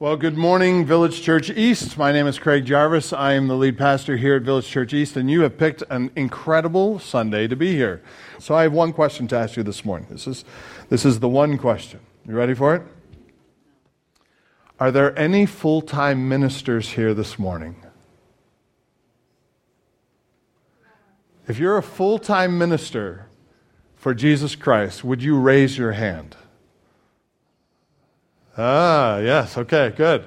Well, good morning, Village Church East. My name is Craig Jarvis. I am the lead pastor here at Village Church East, and you have picked an incredible Sunday to be here. So I have one question to ask you this morning. This is, this is the one question. You ready for it? Are there any full time ministers here this morning? If you're a full time minister for Jesus Christ, would you raise your hand? Ah, yes. Okay, good.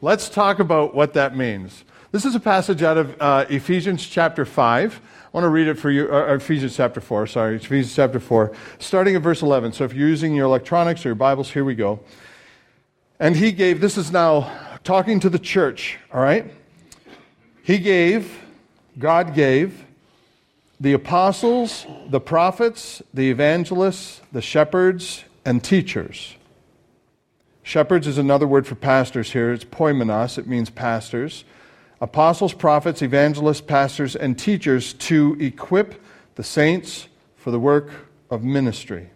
Let's talk about what that means. This is a passage out of uh, Ephesians chapter 5. I want to read it for you, Ephesians chapter 4, sorry, Ephesians chapter 4, starting at verse 11. So if you're using your electronics or your Bibles, here we go. And he gave, this is now talking to the church, all right? He gave, God gave, the apostles, the prophets, the evangelists, the shepherds, and teachers Shepherds is another word for pastors here. It's poimenos, it means pastors. Apostles, prophets, evangelists, pastors, and teachers to equip the saints for the work of ministry,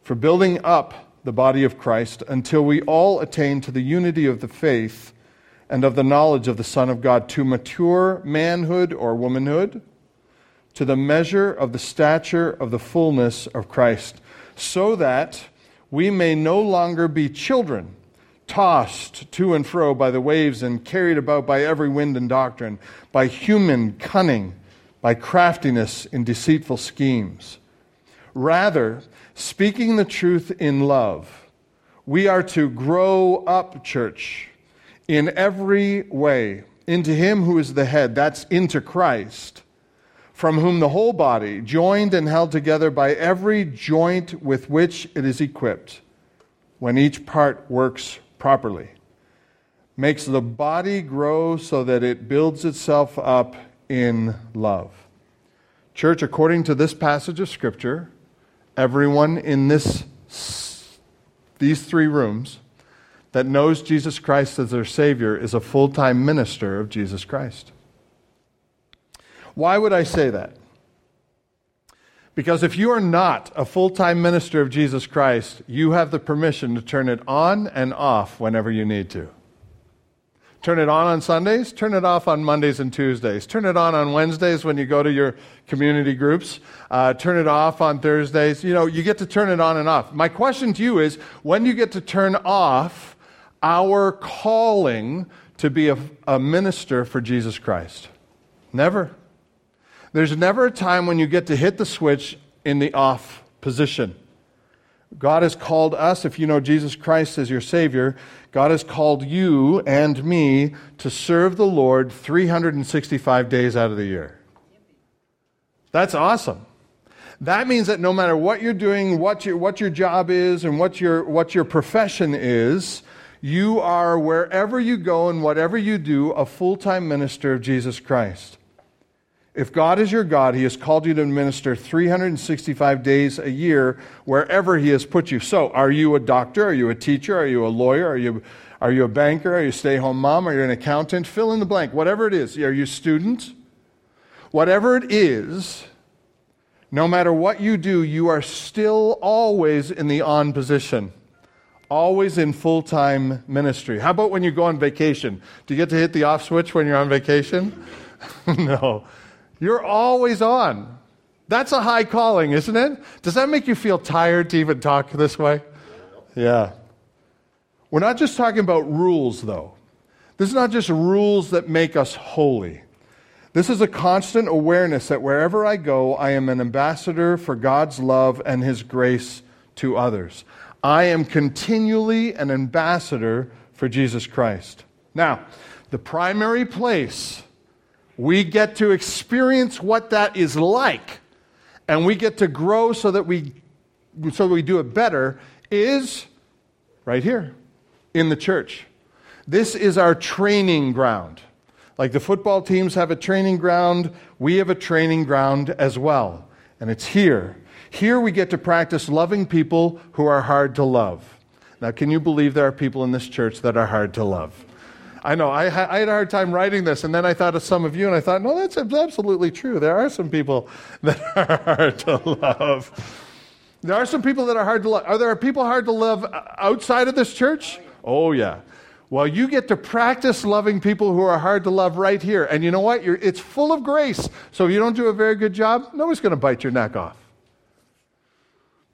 for building up the body of Christ until we all attain to the unity of the faith and of the knowledge of the Son of God, to mature manhood or womanhood, to the measure of the stature of the fullness of Christ, so that we may no longer be children, tossed to and fro by the waves and carried about by every wind and doctrine, by human cunning, by craftiness in deceitful schemes. Rather, speaking the truth in love, we are to grow up, church, in every way into Him who is the head, that's into Christ from whom the whole body, joined and held together by every joint with which it is equipped, when each part works properly, makes the body grow so that it builds itself up in love. Church, according to this passage of Scripture, everyone in this, these three rooms that knows Jesus Christ as their Savior is a full time minister of Jesus Christ. Why would I say that? Because if you are not a full time minister of Jesus Christ, you have the permission to turn it on and off whenever you need to. Turn it on on Sundays, turn it off on Mondays and Tuesdays. Turn it on on Wednesdays when you go to your community groups. Uh, turn it off on Thursdays. You know, you get to turn it on and off. My question to you is when do you get to turn off our calling to be a, a minister for Jesus Christ? Never. There's never a time when you get to hit the switch in the off position. God has called us, if you know Jesus Christ as your Savior, God has called you and me to serve the Lord 365 days out of the year. That's awesome. That means that no matter what you're doing, what your, what your job is, and what your, what your profession is, you are, wherever you go and whatever you do, a full time minister of Jesus Christ. If God is your God, He has called you to minister 365 days a year wherever He has put you. So, are you a doctor? Are you a teacher? Are you a lawyer? Are you, are you a banker? Are you a stay home mom? Are you an accountant? Fill in the blank. Whatever it is. Are you a student? Whatever it is, no matter what you do, you are still always in the on position, always in full time ministry. How about when you go on vacation? Do you get to hit the off switch when you're on vacation? no. You're always on. That's a high calling, isn't it? Does that make you feel tired to even talk this way? Yeah. We're not just talking about rules, though. This is not just rules that make us holy. This is a constant awareness that wherever I go, I am an ambassador for God's love and His grace to others. I am continually an ambassador for Jesus Christ. Now, the primary place we get to experience what that is like, and we get to grow so that we, so that we do it better, is right here in the church. This is our training ground. Like the football teams have a training ground, we have a training ground as well. And it's here. Here we get to practice loving people who are hard to love. Now, can you believe there are people in this church that are hard to love? I know. I, I, had a hard time writing this, and then I thought of some of you, and I thought, no, that's absolutely true. There are some people that are hard to love. There are some people that are hard to love. Are there people hard to love uh, outside of this church? Oh, yeah. Well, you get to practice loving people who are hard to love right here. And you know what? You're, it's full of grace. So if you don't do a very good job, nobody's going to bite your neck off.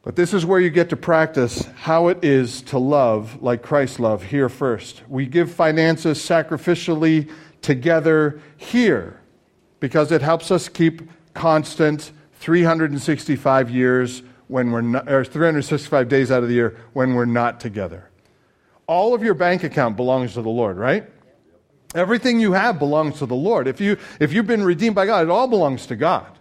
But this is where you get to practice how it is to love like Christ loved here first. We give finances sacrificially together here because it helps us keep constant 365 years when we're not, or 365 days out of the year when we're not together. All of your bank account belongs to the Lord, right? Everything you have belongs to the Lord. If, you, if you've been redeemed by God, it all belongs to God.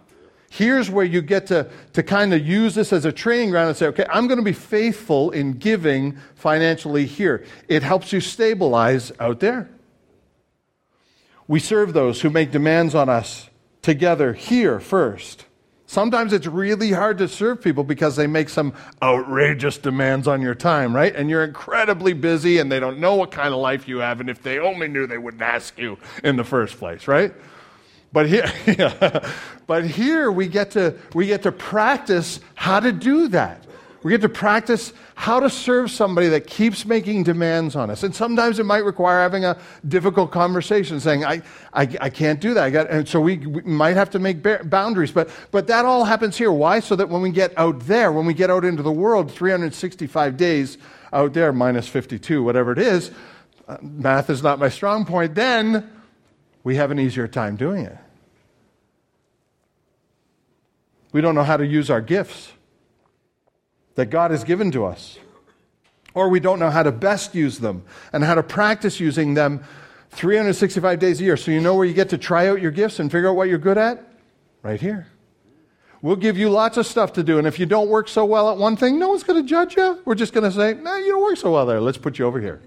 Here's where you get to, to kind of use this as a training ground and say, okay, I'm going to be faithful in giving financially here. It helps you stabilize out there. We serve those who make demands on us together here first. Sometimes it's really hard to serve people because they make some outrageous demands on your time, right? And you're incredibly busy and they don't know what kind of life you have. And if they only knew, they wouldn't ask you in the first place, right? But here, but here we get to we get to practice how to do that. We get to practice how to serve somebody that keeps making demands on us. And sometimes it might require having a difficult conversation, saying, I, I, I can't do that. I got, and so we, we might have to make boundaries. But, but that all happens here. Why? So that when we get out there, when we get out into the world, 365 days out there, minus 52, whatever it is, uh, math is not my strong point, then we have an easier time doing it. We don't know how to use our gifts that God has given to us. Or we don't know how to best use them and how to practice using them 365 days a year. So you know where you get to try out your gifts and figure out what you're good at? Right here. We'll give you lots of stuff to do. And if you don't work so well at one thing, no one's going to judge you. We're just going to say, no, you don't work so well there. Let's put you over here.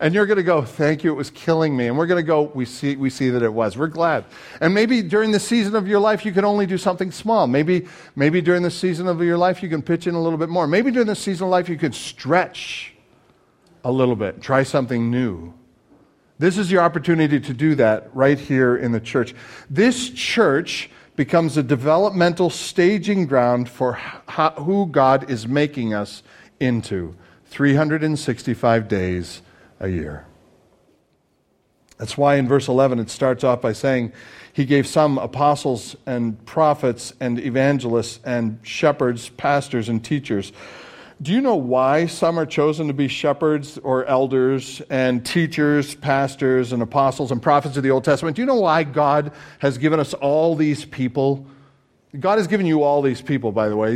And you're going to go, thank you, it was killing me. And we're going to go, we see, we see that it was. We're glad. And maybe during the season of your life, you can only do something small. Maybe, maybe during the season of your life, you can pitch in a little bit more. Maybe during the season of life, you can stretch a little bit, try something new. This is your opportunity to do that right here in the church. This church becomes a developmental staging ground for how, who God is making us into 365 days a year. That's why in verse 11 it starts off by saying, He gave some apostles and prophets and evangelists and shepherds, pastors, and teachers. Do you know why some are chosen to be shepherds or elders and teachers, pastors, and apostles and prophets of the Old Testament? Do you know why God has given us all these people God has given you all these people, by the way.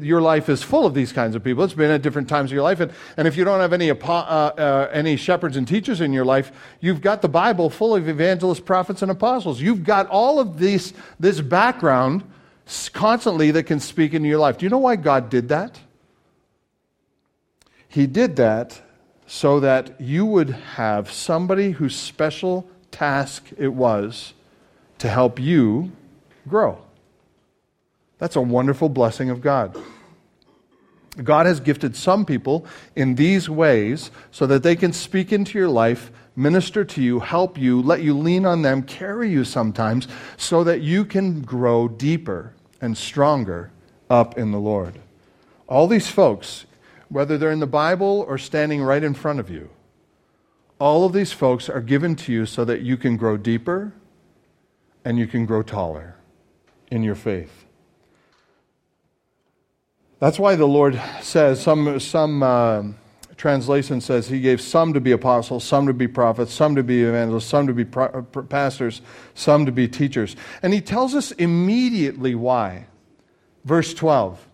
Your life is full of these kinds of people. It's been at different times of your life. And, and if you don't have any, uh, uh, any shepherds and teachers in your life, you've got the Bible full of evangelists, prophets, and apostles. You've got all of these, this background constantly that can speak into your life. Do you know why God did that? He did that so that you would have somebody whose special task it was to help you grow. That's a wonderful blessing of God. God has gifted some people in these ways so that they can speak into your life, minister to you, help you, let you lean on them, carry you sometimes, so that you can grow deeper and stronger up in the Lord. All these folks, whether they're in the Bible or standing right in front of you, all of these folks are given to you so that you can grow deeper and you can grow taller in your faith. That's why the Lord says, some, some uh, translation says, He gave some to be apostles, some to be prophets, some to be evangelists, some to be pro- pastors, some to be teachers. And He tells us immediately why. Verse 12.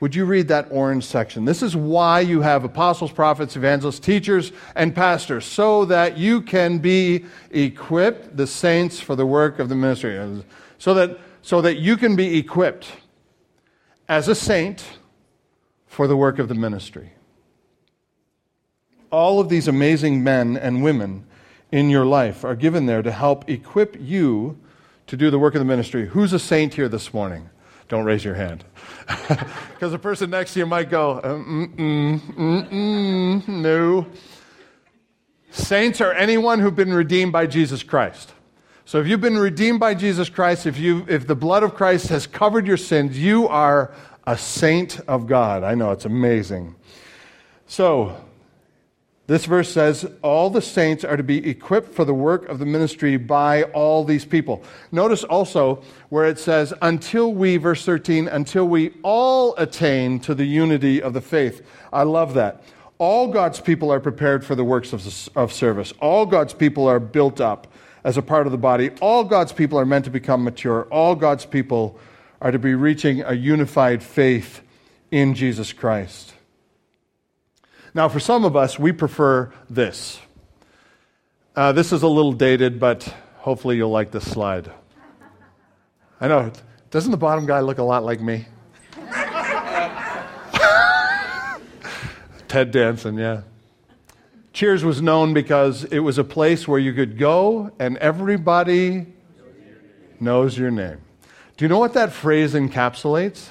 Would you read that orange section? This is why you have apostles, prophets, evangelists, teachers, and pastors, so that you can be equipped, the saints, for the work of the ministry. So that, so that you can be equipped as a saint for the work of the ministry. All of these amazing men and women in your life are given there to help equip you to do the work of the ministry. Who's a saint here this morning? Don't raise your hand. Because the person next to you might go, mm, mm, mm, mm, no. Saints are anyone who've been redeemed by Jesus Christ. So if you've been redeemed by Jesus Christ, if, you, if the blood of Christ has covered your sins, you are a saint of God. I know it's amazing. So, This verse says, All the saints are to be equipped for the work of the ministry by all these people. Notice also where it says, Until we, verse 13, until we all attain to the unity of the faith. I love that. All God's people are prepared for the works of, of service. All God's people are built up as a part of the body. All God's people are meant to become mature. All God's people are to be reaching a unified faith in Jesus Christ. Now, for some of us, we prefer this. Uh, this is a little dated, but hopefully you'll like this slide. I know. Doesn't the bottom guy look a lot like me? Ted Danson, yeah. Cheers was known because it was a place where you could go and everybody knows your name. Do you know what that phrase encapsulates?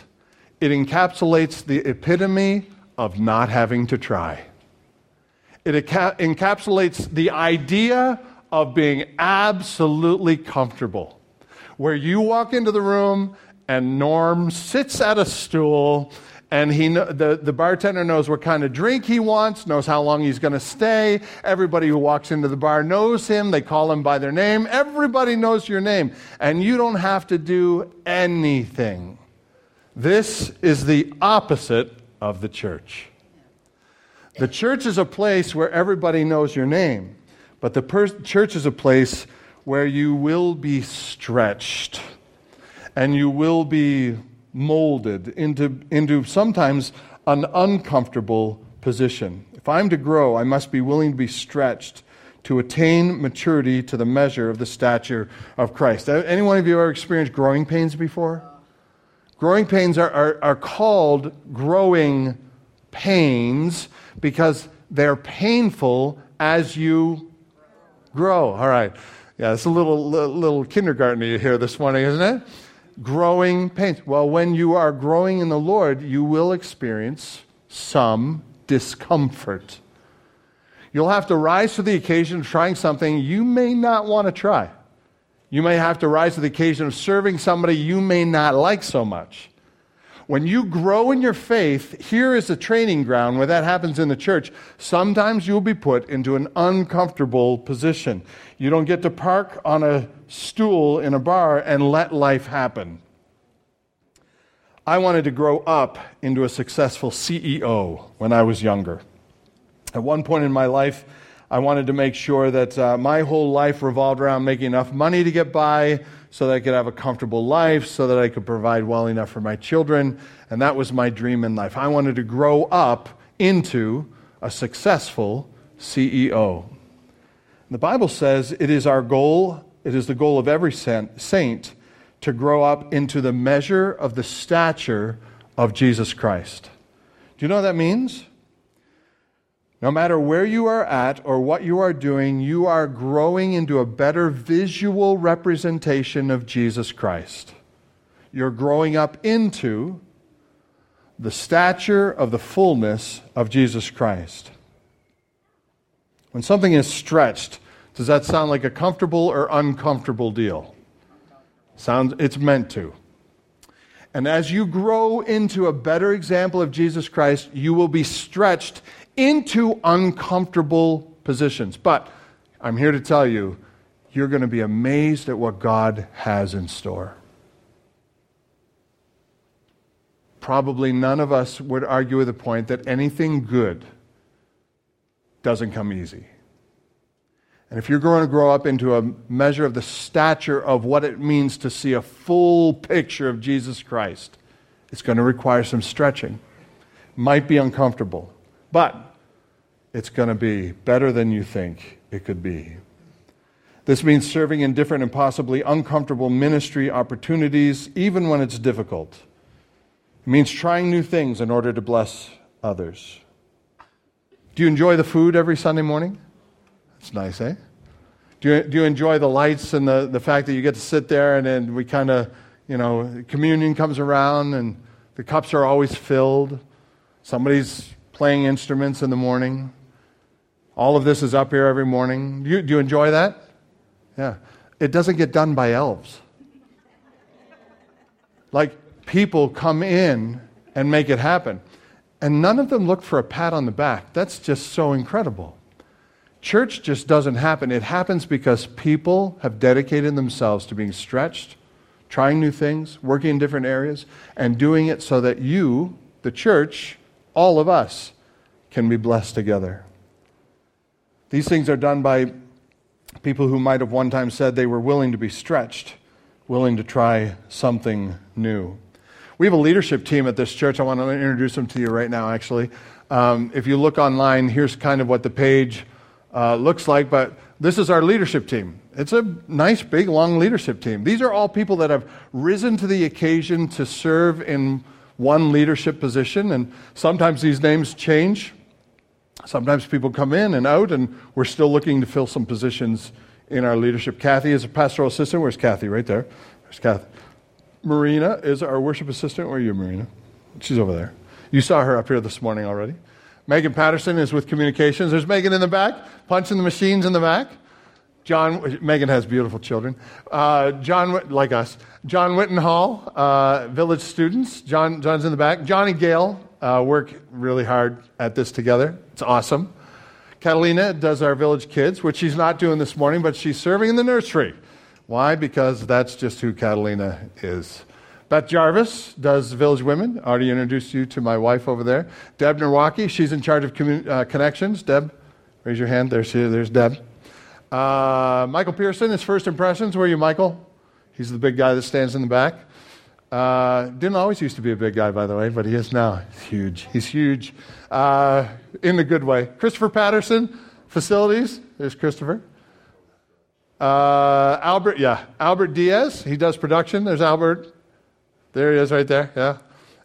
It encapsulates the epitome of not having to try. It encapsulates the idea of being absolutely comfortable, where you walk into the room and Norm sits at a stool and he, the, the bartender knows what kind of drink he wants, knows how long he's going to stay. Everybody who walks into the bar knows him. They call him by their name. Everybody knows your name. And you don't have to do anything. This is the opposite of the church. The church is a place where everybody knows your name, but the per- church is a place where you will be stretched and you will be molded into, into sometimes an uncomfortable position. If I'm to grow, I must be willing to be stretched to attain maturity to the measure of the stature of Christ. Uh, any one of you ever experienced growing pains before? Growing pains are, are, are called growing pains because they're painful as you grow. All right. Yeah, it's a little, little, little kindergarten here this morning, isn't it? Growing pains. Well, when you are growing in the Lord, you will experience some discomfort. You'll have to rise to the occasion of trying something you may not want to try. You may have to rise to the occasion of serving somebody you may not like so much. When you grow in your faith, here is a training ground where that happens in the church. Sometimes you'll be put into an uncomfortable position. You don't get to park on a stool in a bar and let life happen. I wanted to grow up into a successful CEO when I was younger. At one point in my life, I wanted to make sure that uh, my whole life revolved around making enough money to get by so that I could have a comfortable life, so that I could provide well enough for my children. And that was my dream in life. I wanted to grow up into a successful CEO. The Bible says it is our goal, it is the goal of every saint to grow up into the measure of the stature of Jesus Christ. Do you know what that means? No matter where you are at or what you are doing, you are growing into a better visual representation of Jesus Christ. You're growing up into the stature of the fullness of Jesus Christ. When something is stretched, does that sound like a comfortable or uncomfortable deal? Sounds it's meant to. And as you grow into a better example of Jesus Christ, you will be stretched into uncomfortable positions. But I'm here to tell you, you're going to be amazed at what God has in store. Probably none of us would argue with the point that anything good doesn't come easy. And if you're going to grow up into a measure of the stature of what it means to see a full picture of Jesus Christ, it's going to require some stretching. Might be uncomfortable. But it's going to be better than you think it could be. This means serving in different and possibly uncomfortable ministry opportunities, even when it's difficult. It means trying new things in order to bless others. Do you enjoy the food every Sunday morning? That's nice, eh? Do you, do you enjoy the lights and the, the fact that you get to sit there and then we kind of, you know, communion comes around and the cups are always filled? Somebody's playing instruments in the morning. All of this is up here every morning. Do you, do you enjoy that? Yeah. It doesn't get done by elves. Like, people come in and make it happen. And none of them look for a pat on the back. That's just so incredible. Church just doesn't happen. It happens because people have dedicated themselves to being stretched, trying new things, working in different areas, and doing it so that you, the church, all of us, can be blessed together. These things are done by people who might have one time said they were willing to be stretched, willing to try something new. We have a leadership team at this church. I want to introduce them to you right now, actually. Um, if you look online, here's kind of what the page uh, looks like, but this is our leadership team. It's a nice, big, long leadership team. These are all people that have risen to the occasion to serve in one leadership position, and sometimes these names change. Sometimes people come in and out, and we're still looking to fill some positions in our leadership. Kathy is a pastoral assistant. Where's Kathy? Right there. There's Kathy. Marina is our worship assistant. Where are you, Marina? She's over there. You saw her up here this morning already. Megan Patterson is with communications. There's Megan in the back, punching the machines in the back. John, Megan has beautiful children. Uh, John, like us. John Wittenhall, uh, village students. John, John's in the back. Johnny Gale uh, work really hard at this together. It's awesome. Catalina does our village kids, which she's not doing this morning, but she's serving in the nursery. Why? Because that's just who Catalina is. Beth Jarvis does Village Women. I already introduced you to my wife over there. Deb Nowaki, she's in charge of commun- uh, connections. Deb, raise your hand. There's Deb. Uh, Michael Pearson his First Impressions. Where are you, Michael? He's the big guy that stands in the back. Uh, didn't always used to be a big guy, by the way, but he is now. He's huge. He's huge uh, in the good way. Christopher Patterson, Facilities. There's Christopher. Uh, Albert, yeah, Albert Diaz. He does production. There's Albert. There he is right there. Yeah.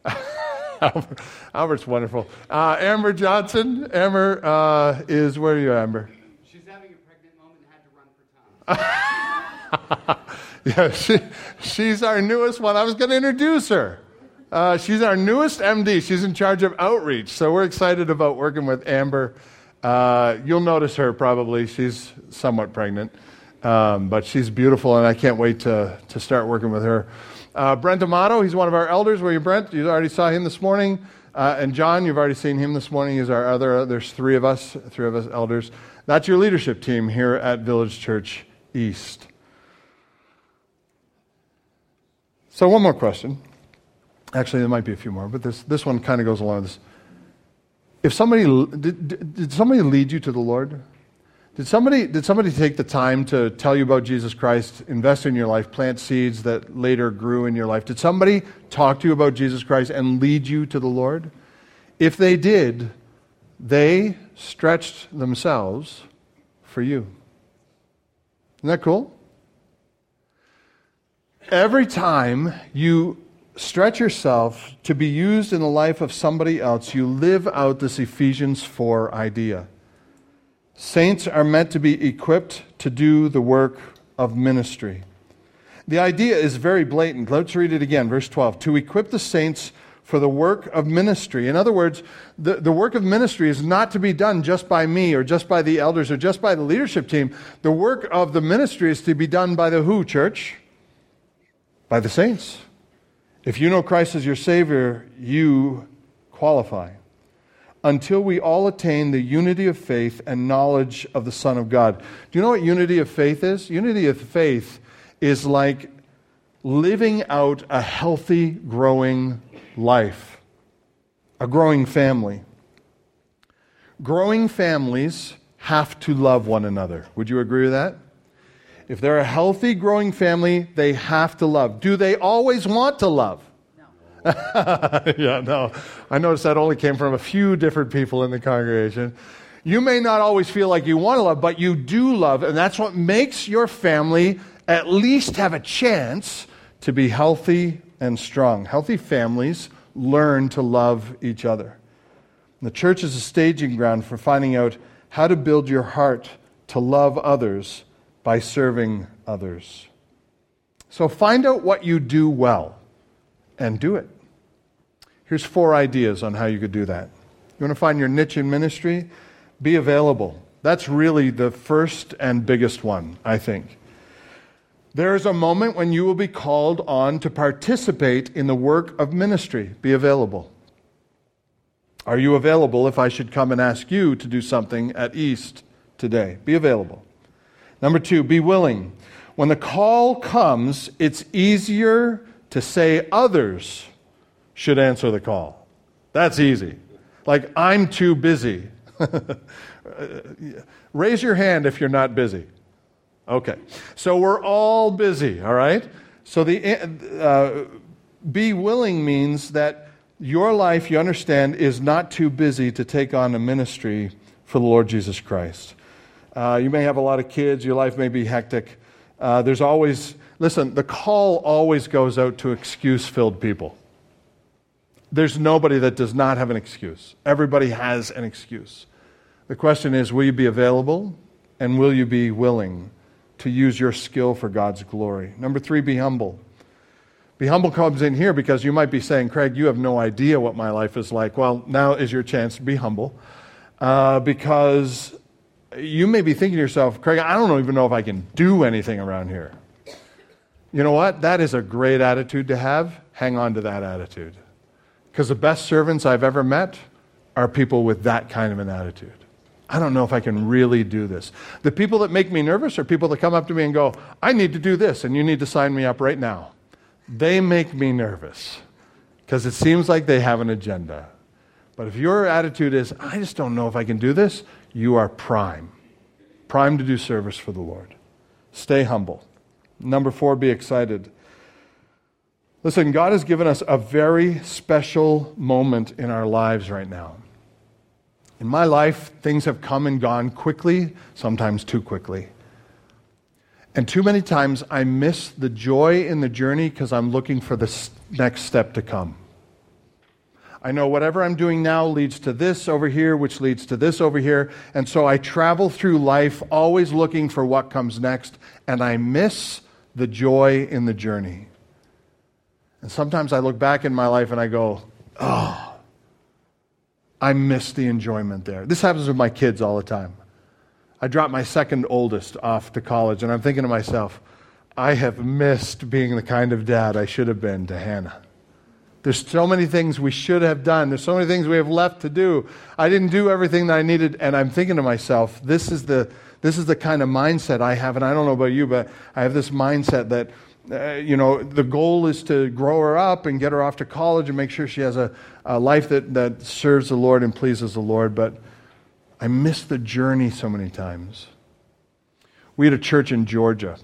Albert, Albert's wonderful. Uh, Amber Johnson. Amber uh, is, where are you, Amber? She's having a pregnant moment and had to run for town. yeah, she, she's our newest one. I was going to introduce her. Uh, she's our newest MD. She's in charge of outreach. So we're excited about working with Amber. Uh, you'll notice her probably. She's somewhat pregnant, um, but she's beautiful, and I can't wait to, to start working with her. Uh, Brent Amato, he's one of our elders. Where you, Brent? You already saw him this morning. Uh, and John, you've already seen him this morning. He's our other. There's three of us, three of us elders. That's your leadership team here at Village Church East. So one more question. Actually, there might be a few more, but this this one kind of goes along with this. If somebody did, did somebody lead you to the Lord? Did somebody, did somebody take the time to tell you about Jesus Christ, invest in your life, plant seeds that later grew in your life? Did somebody talk to you about Jesus Christ and lead you to the Lord? If they did, they stretched themselves for you. Isn't that cool? Every time you stretch yourself to be used in the life of somebody else, you live out this Ephesians 4 idea. Saints are meant to be equipped to do the work of ministry. The idea is very blatant. Let's read it again, verse 12. To equip the saints for the work of ministry. In other words, the, the work of ministry is not to be done just by me or just by the elders or just by the leadership team. The work of the ministry is to be done by the who, church? By the saints. If you know Christ as your Savior, you qualify until we all attain the unity of faith and knowledge of the Son of God. Do you know what unity of faith is? Unity of faith is like living out a healthy, growing life, a growing family. Growing families have to love one another. Would you agree with that? If they're a healthy, growing family, they have to love. Do they always want to love? No. yeah, no. I noticed that only came from a few different people in the congregation. You may not always feel like you want to love, but you do love, and that's what makes your family at least have a chance to be healthy and strong. Healthy families learn to love each other. The church is a staging ground for finding out how to build your heart to love others by serving others. So find out what you do well and do it. Here's four ideas on how you could do that. You want to find your niche in ministry? Be available. That's really the first and biggest one, I think. There is a moment when you will be called on to participate in the work of ministry. Be available. Are you available if I should come and ask you to do something at East today. Be available. Number two, be willing. When the call comes, it's easier to say others should answer the call. That's easy. Like, I'm too busy. Raise your hand if you're not busy. Okay. So we're all busy, all right? So the uh, be willing means that your life, you understand, is not too busy to take on a ministry for the Lord Jesus Christ. Uh, you may have a lot of kids, your life may be hectic. Uh, there's always, listen, the call always goes out to excuse filled people. There's nobody that does not have an excuse. Everybody has an excuse. The question is will you be available and will you be willing to use your skill for God's glory? Number three, be humble. Be humble comes in here because you might be saying, Craig, you have no idea what my life is like. Well, now is your chance to be humble uh, because you may be thinking to yourself, Craig, I don't even know if I can do anything around here. You know what? That is a great attitude to have. Hang on to that attitude. Because the best servants I've ever met are people with that kind of an attitude. I don't know if I can really do this. The people that make me nervous are people that come up to me and go, I need to do this, and you need to sign me up right now. They make me nervous because it seems like they have an agenda. But if your attitude is, I just don't know if I can do this, you are prime. Prime to do service for the Lord. Stay humble. Number four, be excited. Listen, God has given us a very special moment in our lives right now. In my life, things have come and gone quickly, sometimes too quickly. And too many times I miss the joy in the journey because I'm looking for the next step to come. I know whatever I'm doing now leads to this over here, which leads to this over here. And so I travel through life always looking for what comes next, and I miss the joy in the journey. And sometimes I look back in my life and I go, oh, I miss the enjoyment there. This happens with my kids all the time. I dropped my second oldest off to college, and I'm thinking to myself, I have missed being the kind of dad I should have been to Hannah. There's so many things we should have done. There's so many things we have left to do. I didn't do everything that I needed, and I'm thinking to myself, this is the, this is the kind of mindset I have, and I don't know about you, but I have this mindset that uh, you know, the goal is to grow her up and get her off to college and make sure she has a, a life that, that serves the Lord and pleases the Lord. But I miss the journey so many times. We had a church in Georgia.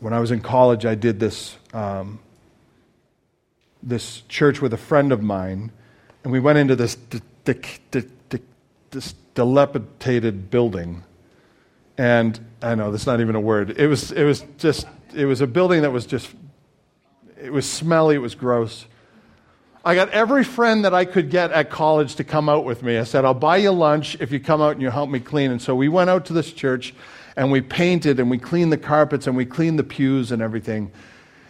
When I was in college, I did this, um, this church with a friend of mine, and we went into this, this dilapidated building. And I know that's not even a word. It was, it was just it was a building that was just, it was smelly, it was gross. I got every friend that I could get at college to come out with me. I said, I'll buy you lunch if you come out and you help me clean. And so we went out to this church and we painted and we cleaned the carpets and we cleaned the pews and everything.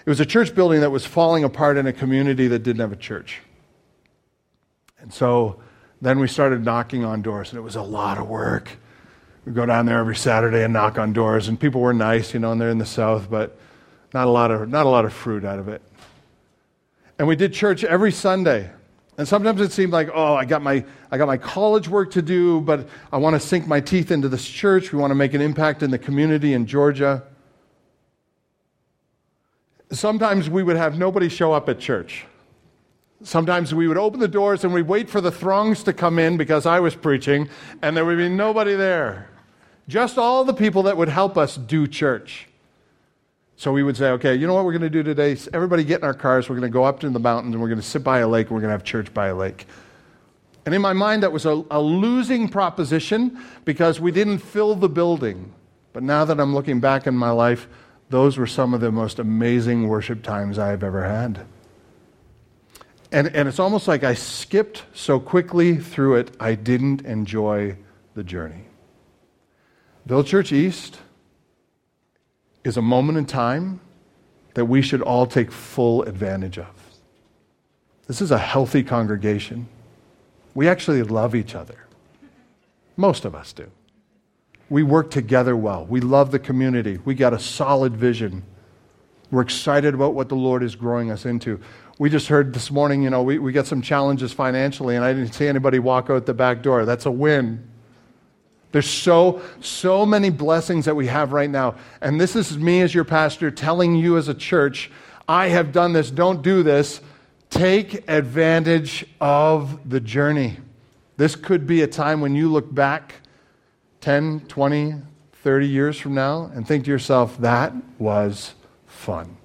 It was a church building that was falling apart in a community that didn't have a church. And so then we started knocking on doors, and it was a lot of work we go down there every Saturday and knock on doors, and people were nice, you know, and they're in the South, but not a lot of, not a lot of fruit out of it. And we did church every Sunday. And sometimes it seemed like, oh, I got my, I got my college work to do, but I want to sink my teeth into this church. We want to make an impact in the community in Georgia. Sometimes we would have nobody show up at church. Sometimes we would open the doors and we'd wait for the throngs to come in because I was preaching, and there would be nobody there. Just all the people that would help us do church. So we would say, okay, you know what we're going to do today? Everybody get in our cars. We're going to go up to the mountains and we're going to sit by a lake and we're going to have church by a lake. And in my mind, that was a, a losing proposition because we didn't fill the building. But now that I'm looking back in my life, those were some of the most amazing worship times I've ever had. And, and it's almost like I skipped so quickly through it, I didn't enjoy the journey. Village Church East is a moment in time that we should all take full advantage of. This is a healthy congregation. We actually love each other. Most of us do. We work together well. We love the community. We got a solid vision. We're excited about what the Lord is growing us into. We just heard this morning, you know, we, we got some challenges financially, and I didn't see anybody walk out the back door. That's a win. There's so, so many blessings that we have right now. And this is me as your pastor telling you as a church, I have done this, don't do this. Take advantage of the journey. This could be a time when you look back 10, 20, 30 years from now and think to yourself, that was fun.